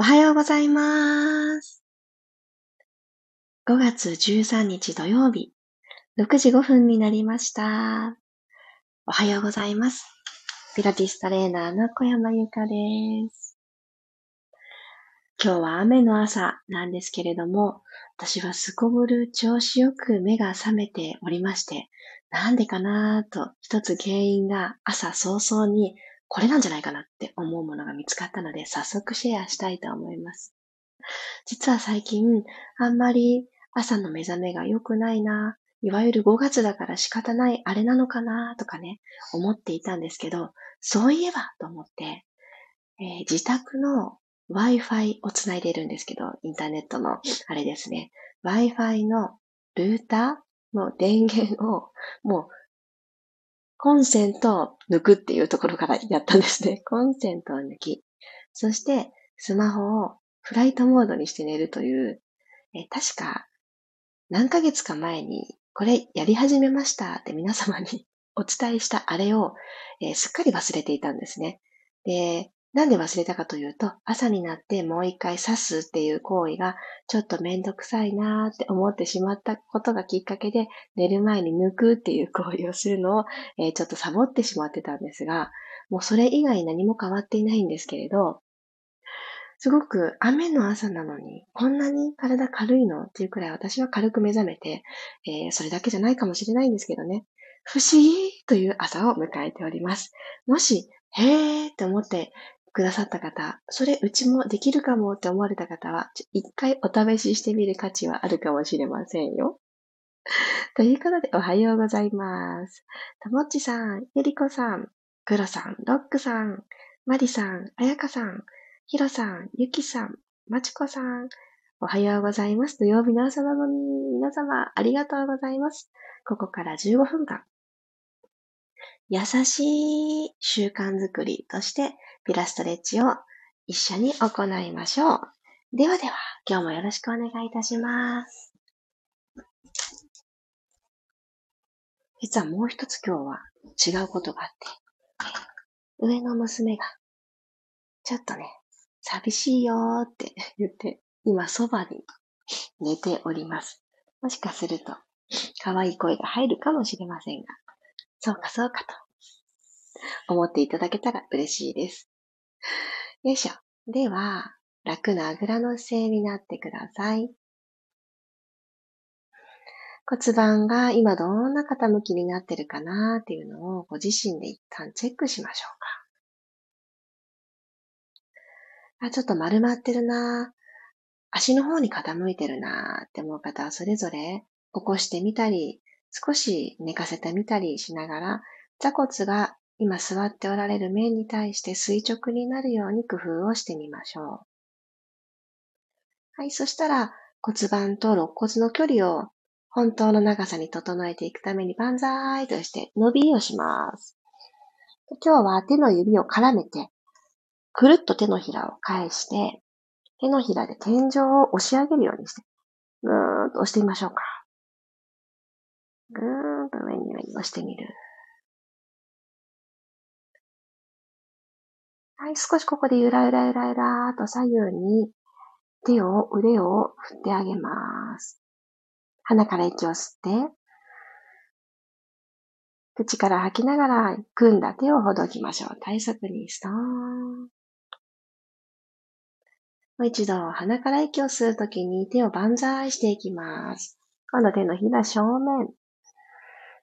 おはようございます。5月13日土曜日、6時5分になりました。おはようございます。ピラティストレーナーの小山由かです。今日は雨の朝なんですけれども、私はすこぶる調子よく目が覚めておりまして、なんでかなーと一つ原因が朝早々にこれなんじゃないかなって思うものが見つかったので、早速シェアしたいと思います。実は最近、あんまり朝の目覚めが良くないな、いわゆる5月だから仕方ないあれなのかなとかね、思っていたんですけど、そういえばと思って、えー、自宅の Wi-Fi をつないでいるんですけど、インターネットのあれですね、Wi-Fi のルーターの電源をもうコンセントを抜くっていうところからやったんですね。コンセントを抜き、そしてスマホをフライトモードにして寝るという、え確か何ヶ月か前にこれやり始めましたって皆様にお伝えしたあれを、えー、すっかり忘れていたんですね。で、なんで忘れたかというと、朝になってもう一回刺すっていう行為がちょっとめんどくさいなーって思ってしまったことがきっかけで、寝る前に抜くっていう行為をするのを、えー、ちょっとサボってしまってたんですが、もうそれ以外何も変わっていないんですけれど、すごく雨の朝なのに、こんなに体軽いのっていうくらい私は軽く目覚めて、えー、それだけじゃないかもしれないんですけどね、不思議という朝を迎えております。もし、へーって思ってくださった方、それうちもできるかもって思われた方は、一回お試ししてみる価値はあるかもしれませんよ。ということで、おはようございます。ともっちさん、ゆりこさん、くろさん、ロックさん、まりさん、あやかさん、ひろさん、ゆきさん、まちこさん、おはようございます。土曜日の朝なのに、皆様、ありがとうございます。ここから15分間、優しい習慣づくりとしてピラストレッチを一緒に行いましょう。ではでは、今日もよろしくお願いいたします。実はもう一つ今日は違うことがあって、上の娘が、ちょっとね、寂しいよーって 言って、今そばに寝ております。もしかすると、可愛い声が入るかもしれませんが、そうかそうかと思っていただけたら嬉しいです。よいしょ。では、楽なあぐらの姿勢になってください。骨盤が今どんな傾きになってるかなっていうのをご自身で一旦チェックしましょうか。あ、ちょっと丸まってるな足の方に傾いてるなって思う方はそれぞれ起こしてみたり、少し寝かせてみたりしながら、座骨が今座っておられる面に対して垂直になるように工夫をしてみましょう。はい、そしたら骨盤と肋骨の距離を本当の長さに整えていくために万歳として伸びをします。今日は手の指を絡めて、くるっと手のひらを返して、手のひらで天井を押し上げるようにして、ぐーんと押してみましょうか。ぐーんと上に上に押してみる。はい、少しここでゆらゆらゆらゆらと左右に手を、腕を振ってあげます。鼻から息を吸って、口から吐きながら組んだ手をほどきましょう。体側にストーン。もう一度鼻から息を吸うときに手を万歳していきます。今度手のひら正面。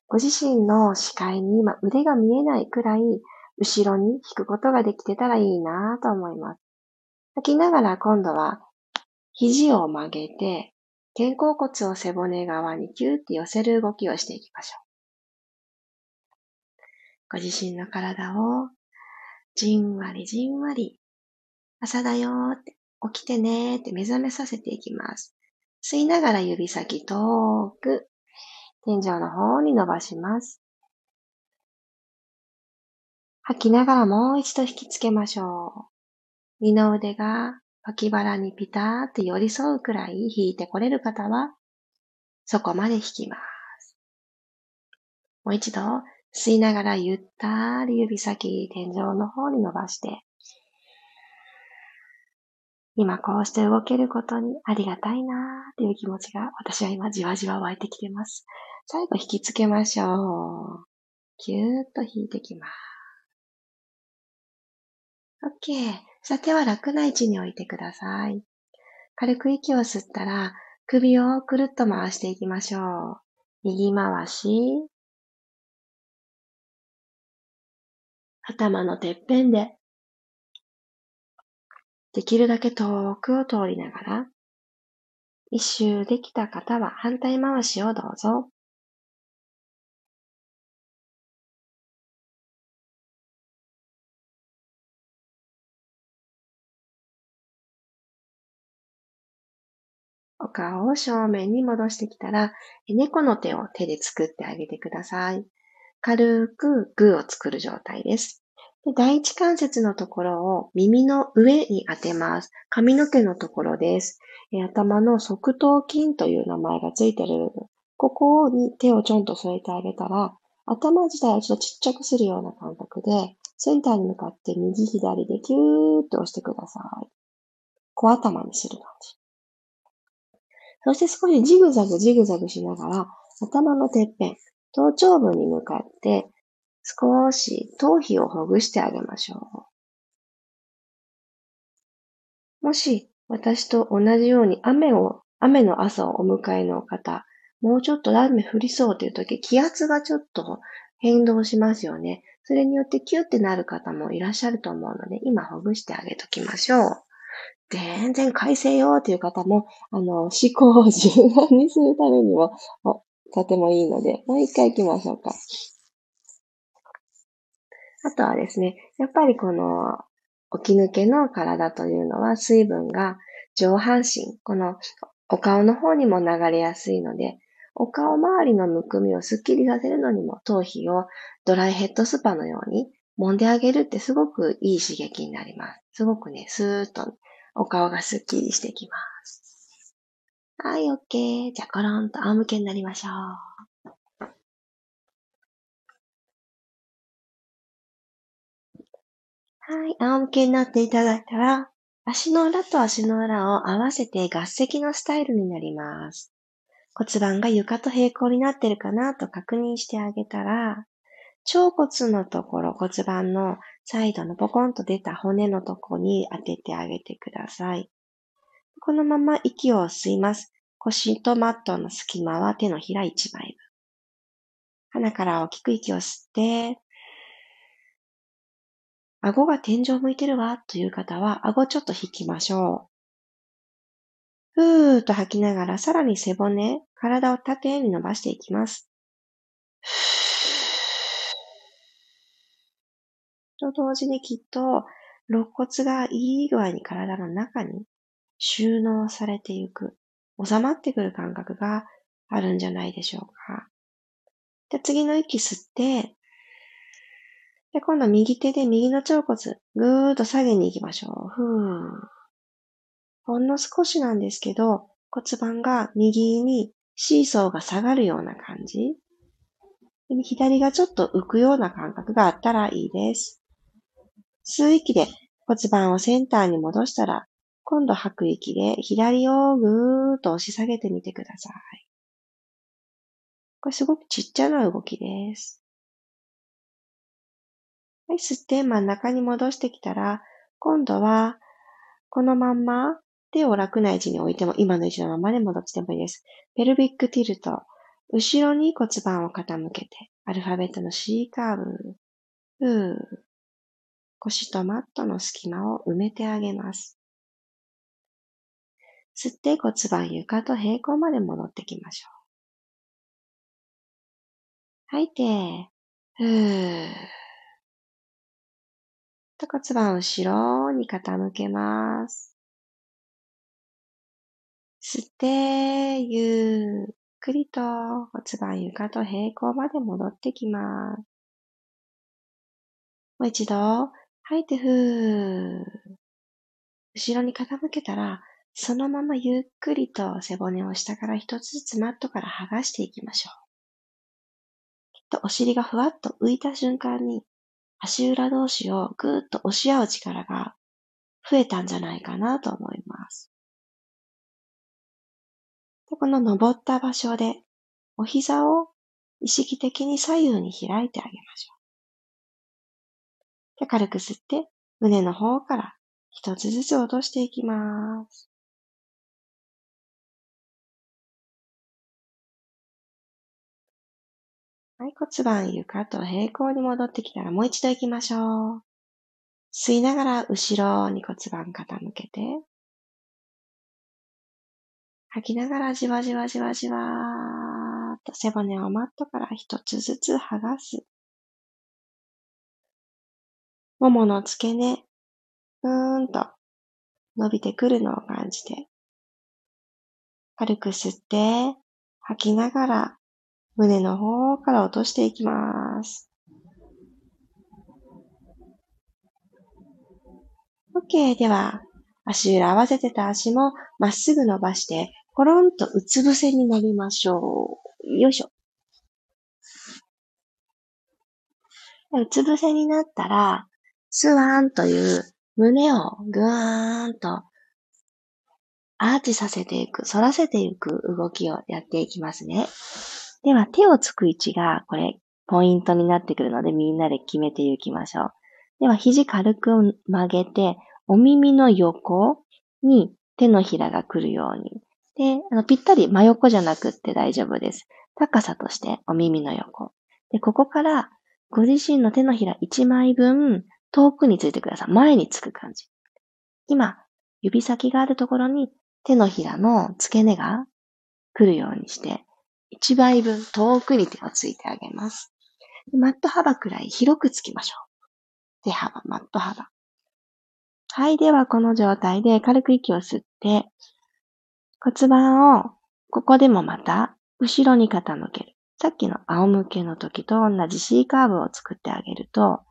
ご自身の視界に今腕が見えないくらい後ろに引くことができてたらいいなと思います。吐きながら今度は肘を曲げて肩甲骨を背骨側にキューって寄せる動きをしていきましょう。ご自身の体をじんわりじんわり朝だよーって起きてねーって目覚めさせていきます。吸いながら指先遠く天井の方に伸ばします。吐きながらもう一度引きつけましょう。二の腕が脇腹にピターって寄り添うくらい引いてこれる方は、そこまで引きます。もう一度、吸いながらゆったり指先天井の方に伸ばして、今こうして動けることにありがたいなーっていう気持ちが私は今じわじわ湧いてきてます。最後引きつけましょう。ぎゅーっと引いてきます。OK。さあ手は楽な位置に置いてください。軽く息を吸ったら首をくるっと回していきましょう。右回し。頭のてっぺんで、できるだけ遠くを通りながら、一周できた方は反対回しをどうぞ。お顔を正面に戻してきたら、猫の手を手で作ってあげてください。軽くグーを作る状態です。第一関節のところを耳の上に当てます。髪の毛のところです。頭の側頭筋という名前がついてる部分。ここに手をちょんと添えてあげたら、頭自体をちょっとちっちゃくするような感覚で、センターに向かって右左でキューッと押してください。小頭にする感じ。そして少しジグザグジグザグしながら、頭のてっぺん、頭頂部に向かって少し頭皮をほぐしてあげましょう。もし私と同じように雨を、雨の朝をお迎えの方、もうちょっと雨降りそうという時、気圧がちょっと変動しますよね。それによってキュッてなる方もいらっしゃると思うので、今ほぐしてあげときましょう。全然改正よという方も、あの、思考を柔軟にするためにも、とてもいいので、もう一回行きましょうか。あとはですね、やっぱりこの起き抜けの体というのは水分が上半身、このお顔の方にも流れやすいので、お顔周りのむくみをスッキリさせるのにも頭皮をドライヘッドスパのように揉んであげるってすごくいい刺激になります。すごくね、スーッとお顔がスッキリしてきます。はい、OK。じゃあ、コロンと仰向けになりましょう。はい、仰向けになっていただいたら、足の裏と足の裏を合わせて合石のスタイルになります。骨盤が床と平行になってるかなと確認してあげたら、腸骨のところ、骨盤のサイドのポコンと出た骨のところに当ててあげてください。このまま息を吸います。腰とマットの隙間は手のひら一枚分。鼻から大きく息を吸って、顎が天井向いてるわという方は、顎ちょっと引きましょう。ふーっと吐きながら、さらに背骨、体を縦に伸ばしていきます。と同時にきっと、肋骨がいい具合に体の中に収納されていく、収まってくる感覚があるんじゃないでしょうか。で次の息吸って、で今度右手で右の腸骨、ぐーっと下げに行きましょう。ふー。ほんの少しなんですけど、骨盤が右にシーソーが下がるような感じ。左がちょっと浮くような感覚があったらいいです。吸う息で骨盤をセンターに戻したら、今度吐く息で左をぐーっと押し下げてみてください。これすごくちっちゃな動きです。はい、吸って真ん中に戻してきたら、今度はこのまんま手を楽な位置に置いても今の位置のままで戻ってもいいです。ペルビックティルト。後ろに骨盤を傾けて、アルファベットの C カーブ。ふー。腰とマットの隙間を埋めてあげます。吸って骨盤床と平行まで戻ってきましょう。吐いて、ふー。と骨盤後ろに傾けます。吸って、ゆっくりと骨盤床と平行まで戻ってきます。もう一度、吐いてふー。後ろに傾けたら、そのままゆっくりと背骨を下から一つずつマットから剥がしていきましょう。きっとお尻がふわっと浮いた瞬間に、足裏同士をぐーっと押し合う力が増えたんじゃないかなと思います。この登った場所で、お膝を意識的に左右に開いてあげましょう。で軽く吸って、胸の方から一つずつ落としていきます。はい、骨盤床と平行に戻ってきたらもう一度行きましょう。吸いながら後ろに骨盤傾けて、吐きながらじわじわじわじわーっと背骨をマットから一つずつ剥がす。ももの付け根、うーんと伸びてくるのを感じて、軽く吸って、吐きながら胸の方から落としていきます。OK。では、足裏合わせてた足もまっすぐ伸ばして、コロンとうつ伏せになりましょう。よいしょ。うつ伏せになったら、スワーンという胸をぐーんとアーチさせていく、反らせていく動きをやっていきますね。では、手をつく位置が、これ、ポイントになってくるので、みんなで決めていきましょう。では、肘軽く曲げて、お耳の横に手のひらが来るように。で、あのぴったり真横じゃなくって大丈夫です。高さとしてお耳の横。で、ここからご自身の手のひら1枚分遠くについてください。前につく感じ。今、指先があるところに手のひらの付け根が来るようにして、1倍分遠くに手をついてあげます。マット幅くらい広くつきましょう。手幅、マット幅。はい。では、この状態で軽く息を吸って、骨盤を、ここでもまた、後ろに傾ける。さっきの仰向けの時と同じ C カーブを作ってあげると、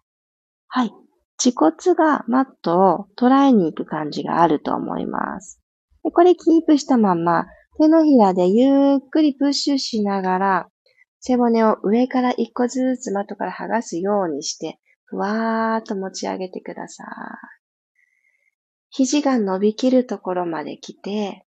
はい。恥骨がマットを捉えに行く感じがあると思います。でこれキープしたまま、手のひらでゆっくりプッシュしながら、背骨を上から一個ずつマットから剥がすようにして、ふわーっと持ち上げてください。肘が伸びきるところまで来て、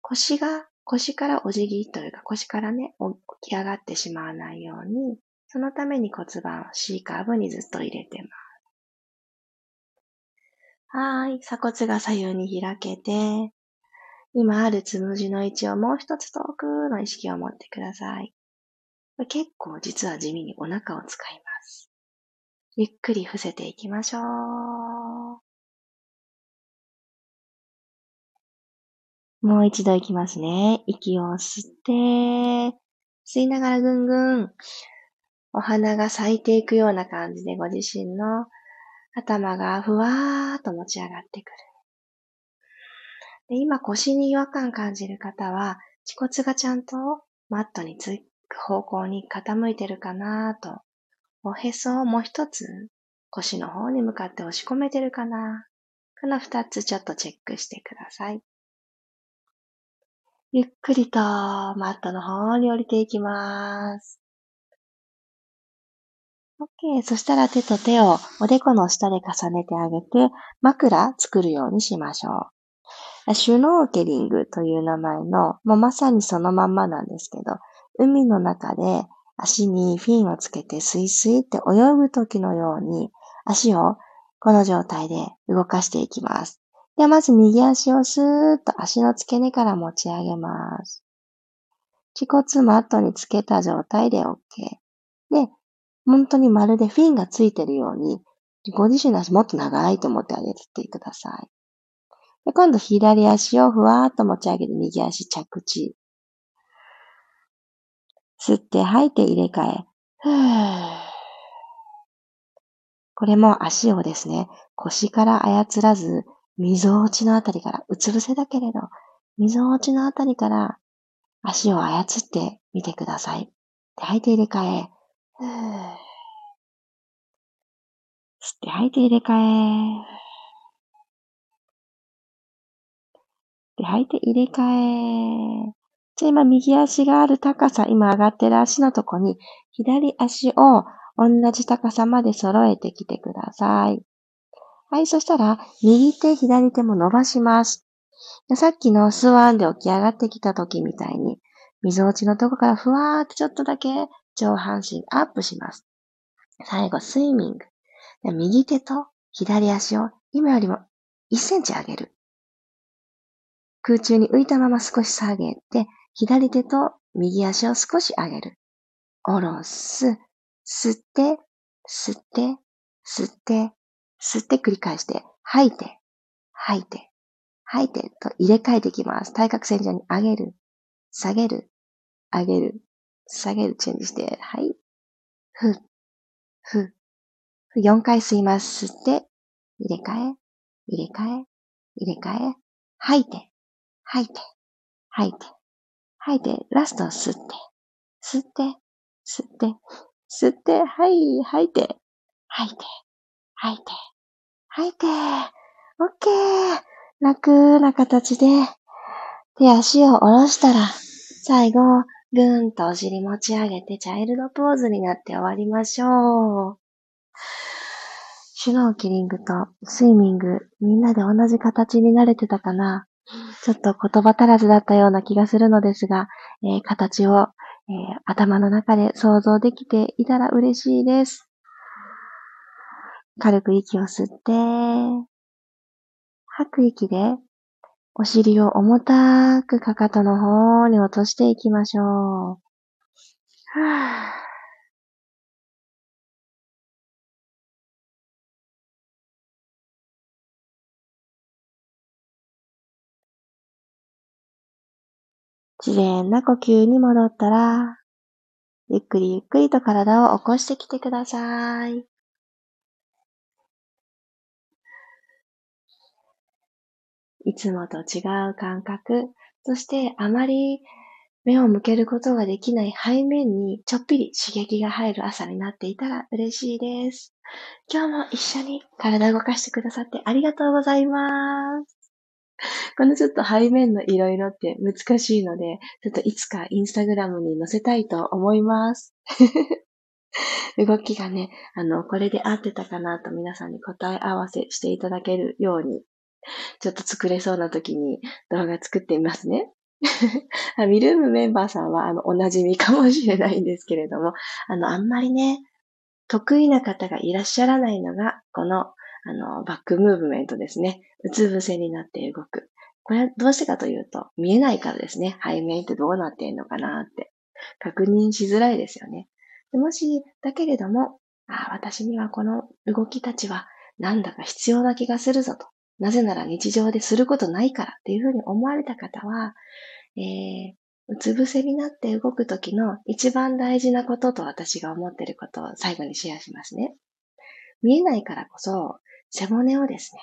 腰が、腰からお辞儀というか腰からね、起き上がってしまわないように、そのために骨盤を C カーブにずっと入れてます。はい。鎖骨が左右に開けて、今あるつむじの位置をもう一つ遠くの意識を持ってください。結構実は地味にお腹を使います。ゆっくり伏せていきましょう。もう一度いきますね。息を吸って、吸いながらぐんぐん、お花が咲いていくような感じでご自身の頭がふわーっと持ち上がってくる。で今腰に違和感感じる方は、恥骨がちゃんとマットにつく方向に傾いてるかなと、おへそをもう一つ腰の方に向かって押し込めてるかな。この二つちょっとチェックしてください。ゆっくりとマットの方に降りていきます。OK。そしたら手と手をおでこの下で重ねてあげて、枕作るようにしましょう。シュノーケリングという名前の、もうまさにそのまんまなんですけど、海の中で足にフィンをつけてスイスイって泳ぐ時のように足をこの状態で動かしていきます。ではまず右足をスーッと足の付け根から持ち上げます。恥骨マットにつけた状態で OK。で、本当にまるでフィンがついてるように、ご自身の足もっと長いと思ってあげてください。で今度左足をふわーっと持ち上げて右足着地。吸って吐いて入れ替え。これも足をですね、腰から操らず、溝落ちのあたりから、うつ伏せだけれど、溝落ちのあたりから足を操ってみてください。で吐いて入れ替え。吸って吐いて入れ替え。で、吐いて入れ替え。じゃあ今右足がある高さ、今上がってる足のとこに、左足を同じ高さまで揃えてきてください。はい、そしたら、右手、左手も伸ばします。さっきのスワンで起き上がってきた時みたいに、溝落ちのとこからふわーってちょっとだけ上半身アップします。最後、スイミング。右手と左足を今よりも1センチ上げる。空中に浮いたまま少し下げて、左手と右足を少し上げる。下ろす。吸って、吸って、吸って、吸って繰り返して、吐いて、吐いて、吐いてと入れ替えていきます。対角線上に上げる、下げる、上げる、下げる、チェンジして、はい。ふ、ふ、4回吸います。吸って、入れ替え、入れ替え、入れ替え、吐いて、吐いて、吐いて、吐いて、ラスト吸って、吸って、吸って、吸って、はい、吐いて、吐いて、吐いて、吐いて、オッケー楽な形で、手足を下ろしたら、最後、ぐーんとお尻持ち上げて、チャイルドポーズになって終わりましょう。シュノーキリングとスイミング、みんなで同じ形になれてたかな？ちょっと言葉足らずだったような気がするのですが、えー、形を、えー、頭の中で想像できていたら嬉しいです。軽く息を吸って、吐く息で、お尻を重たくかかとの方に落としていきましょう。はぁ自然な呼吸に戻ったら、ゆっくりゆっくりと体を起こしてきてください。いつもと違う感覚、そしてあまり目を向けることができない背面にちょっぴり刺激が入る朝になっていたら嬉しいです。今日も一緒に体を動かしてくださってありがとうございます。このちょっと背面のいろいろって難しいので、ちょっといつかインスタグラムに載せたいと思います。動きがね、あの、これで合ってたかなと皆さんに答え合わせしていただけるようにちょっと作れそうな時に動画作ってみますね。ミルームメンバーさんは、あの、お馴染みかもしれないんですけれども、あの、あんまりね、得意な方がいらっしゃらないのが、この、あの、バックムーブメントですね。うつ伏せになって動く。これはどうしてかというと、見えないからですね。背面ってどうなってんのかなって。確認しづらいですよね。もし、だけれども、あ私にはこの動きたちはなんだか必要な気がするぞと。なぜなら日常ですることないからっていうふうに思われた方は、えー、うつ伏せになって動くときの一番大事なことと私が思っていることを最後にシェアしますね。見えないからこそ、背骨をですね、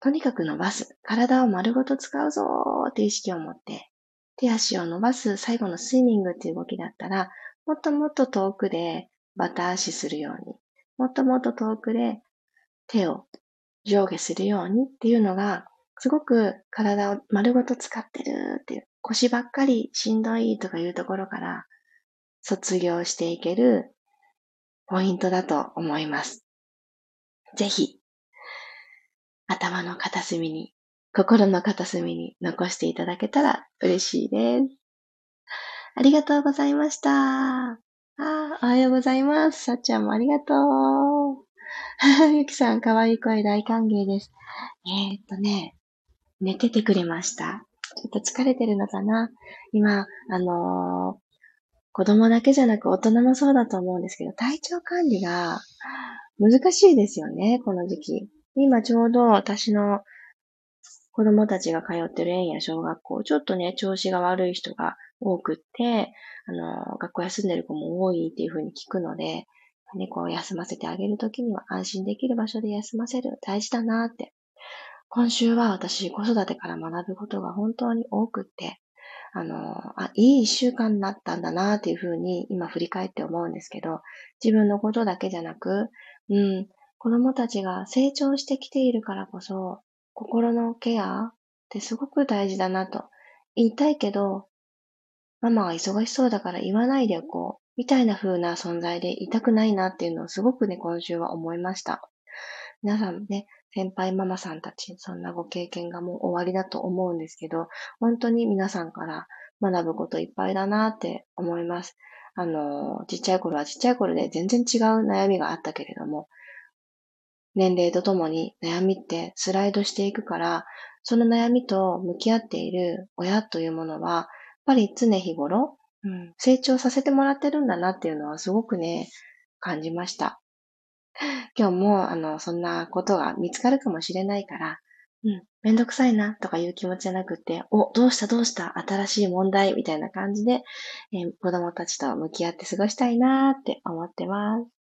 とにかく伸ばす。体を丸ごと使うぞーって意識を持って、手足を伸ばす最後のスイミングっていう動きだったら、もっともっと遠くでバタ足するように、もっともっと遠くで手を上下するようにっていうのが、すごく体を丸ごと使ってるっていう、腰ばっかりしんどいとかいうところから卒業していけるポイントだと思います。ぜひ、頭の片隅に、心の片隅に残していただけたら嬉しいです。ありがとうございました。あおはようございます。さっちゃんもありがとう。ゆきさん、かわいい声大歓迎です。えー、っとね、寝ててくれました。ちょっと疲れてるのかな今、あのー、子供だけじゃなく大人もそうだと思うんですけど、体調管理が難しいですよね、この時期。今ちょうど私の子供たちが通ってる園や小学校、ちょっとね、調子が悪い人が多くって、あの、学校休んでる子も多いっていうふうに聞くので、猫を休ませてあげるときには安心できる場所で休ませる大事だなって。今週は私子育てから学ぶことが本当に多くって、あの、あ、いい一週間になったんだなっていうふうに今振り返って思うんですけど、自分のことだけじゃなく、うん、子供たちが成長してきているからこそ、心のケアってすごく大事だなと言いたいけど、ママが忙しそうだから言わないでおこう。みたいな風な存在でいたくないなっていうのをすごくね、今週は思いました。皆さんね、先輩ママさんたち、そんなご経験がもう終わりだと思うんですけど、本当に皆さんから学ぶこといっぱいだなって思います。あの、ちっちゃい頃はちっちゃい頃で全然違う悩みがあったけれども、年齢とともに悩みってスライドしていくから、その悩みと向き合っている親というものは、やっぱり常日頃、うん、成長させてもらってるんだなっていうのはすごくね、感じました。今日も、あの、そんなことが見つかるかもしれないから、うん、めんどくさいなとかいう気持ちじゃなくて、お、どうしたどうした新しい問題みたいな感じで、えー、子供たちと向き合って過ごしたいなって思ってます。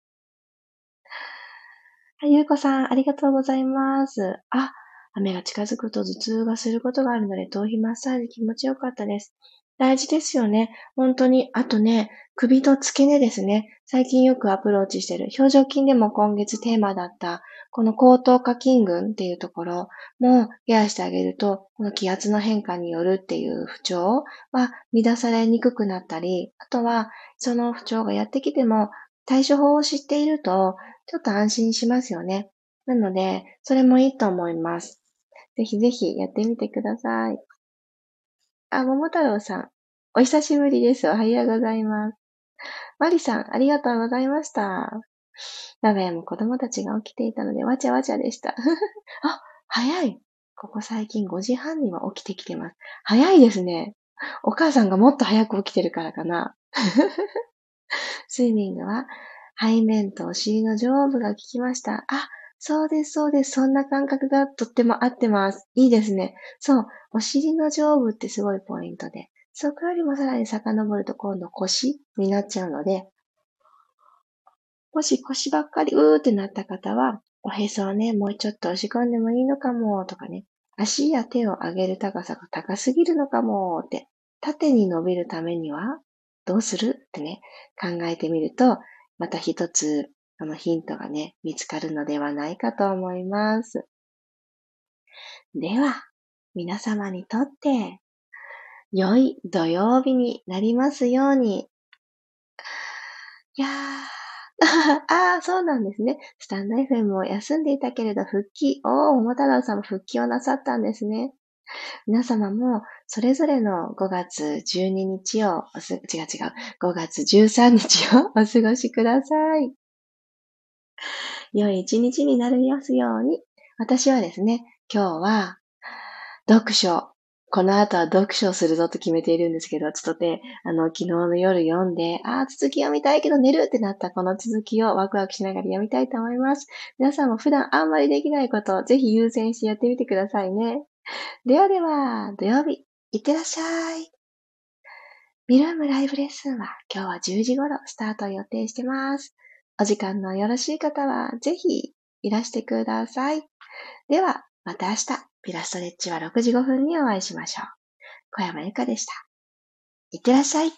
はい、ゆうこさん、ありがとうございます。あ、雨が近づくと頭痛がすることがあるので、頭皮マッサージ気持ちよかったです。大事ですよね。本当に。あとね、首と付け根ですね。最近よくアプローチしてる。表情筋でも今月テーマだった、この高等下筋群っていうところもケアしてあげると、この気圧の変化によるっていう不調は乱されにくくなったり、あとはその不調がやってきても対処法を知っていると、ちょっと安心しますよね。なので、それもいいと思います。ぜひぜひやってみてください。あ、桃太郎さん。お久しぶりです。おはようございます。マリさん、ありがとうございました。我が家も子供たちが起きていたので、わちゃわちゃでした。あ、早い。ここ最近5時半には起きてきてます。早いですね。お母さんがもっと早く起きてるからかな。スイミングは背面とお尻の上部が効きました。あ、そうです、そうです。そんな感覚がとっても合ってます。いいですね。そう。お尻の上部ってすごいポイントで。そこよりもさらに遡ると今度腰になっちゃうので、もし腰ばっかりうーってなった方は、おへそをね、もうちょっと押し込んでもいいのかもとかね、足や手を上げる高さが高すぎるのかもって、縦に伸びるためにはどうする？ってね、考えてみると、また一つあのヒントがね、見つかるのではないかと思います。では、皆様にとって、良い土曜日になりますように。いやー、ああ、そうなんですね。スタンド FM を休んでいたけれど復帰。おー、桃太郎さんも復帰をなさったんですね。皆様もそれぞれの5月12日をおす、違う違う、5月13日を お過ごしください。良い一日になりますように。私はですね、今日は、読書。この後は読書をするぞと決めているんですけど、ちょっとね、あの、昨日の夜読んで、ああ、続き読みたいけど寝るってなったこの続きをワクワクしながら読みたいと思います。皆さんも普段あんまりできないことをぜひ優先してやってみてくださいね。ではでは、土曜日、いってらっしゃい。ミルームライブレッスンは今日は10時頃スタート予定してます。お時間のよろしい方は、ぜひいらしてください。では、また明日、ピラストレッチは6時5分にお会いしましょう。小山由かでした。いってらっしゃい。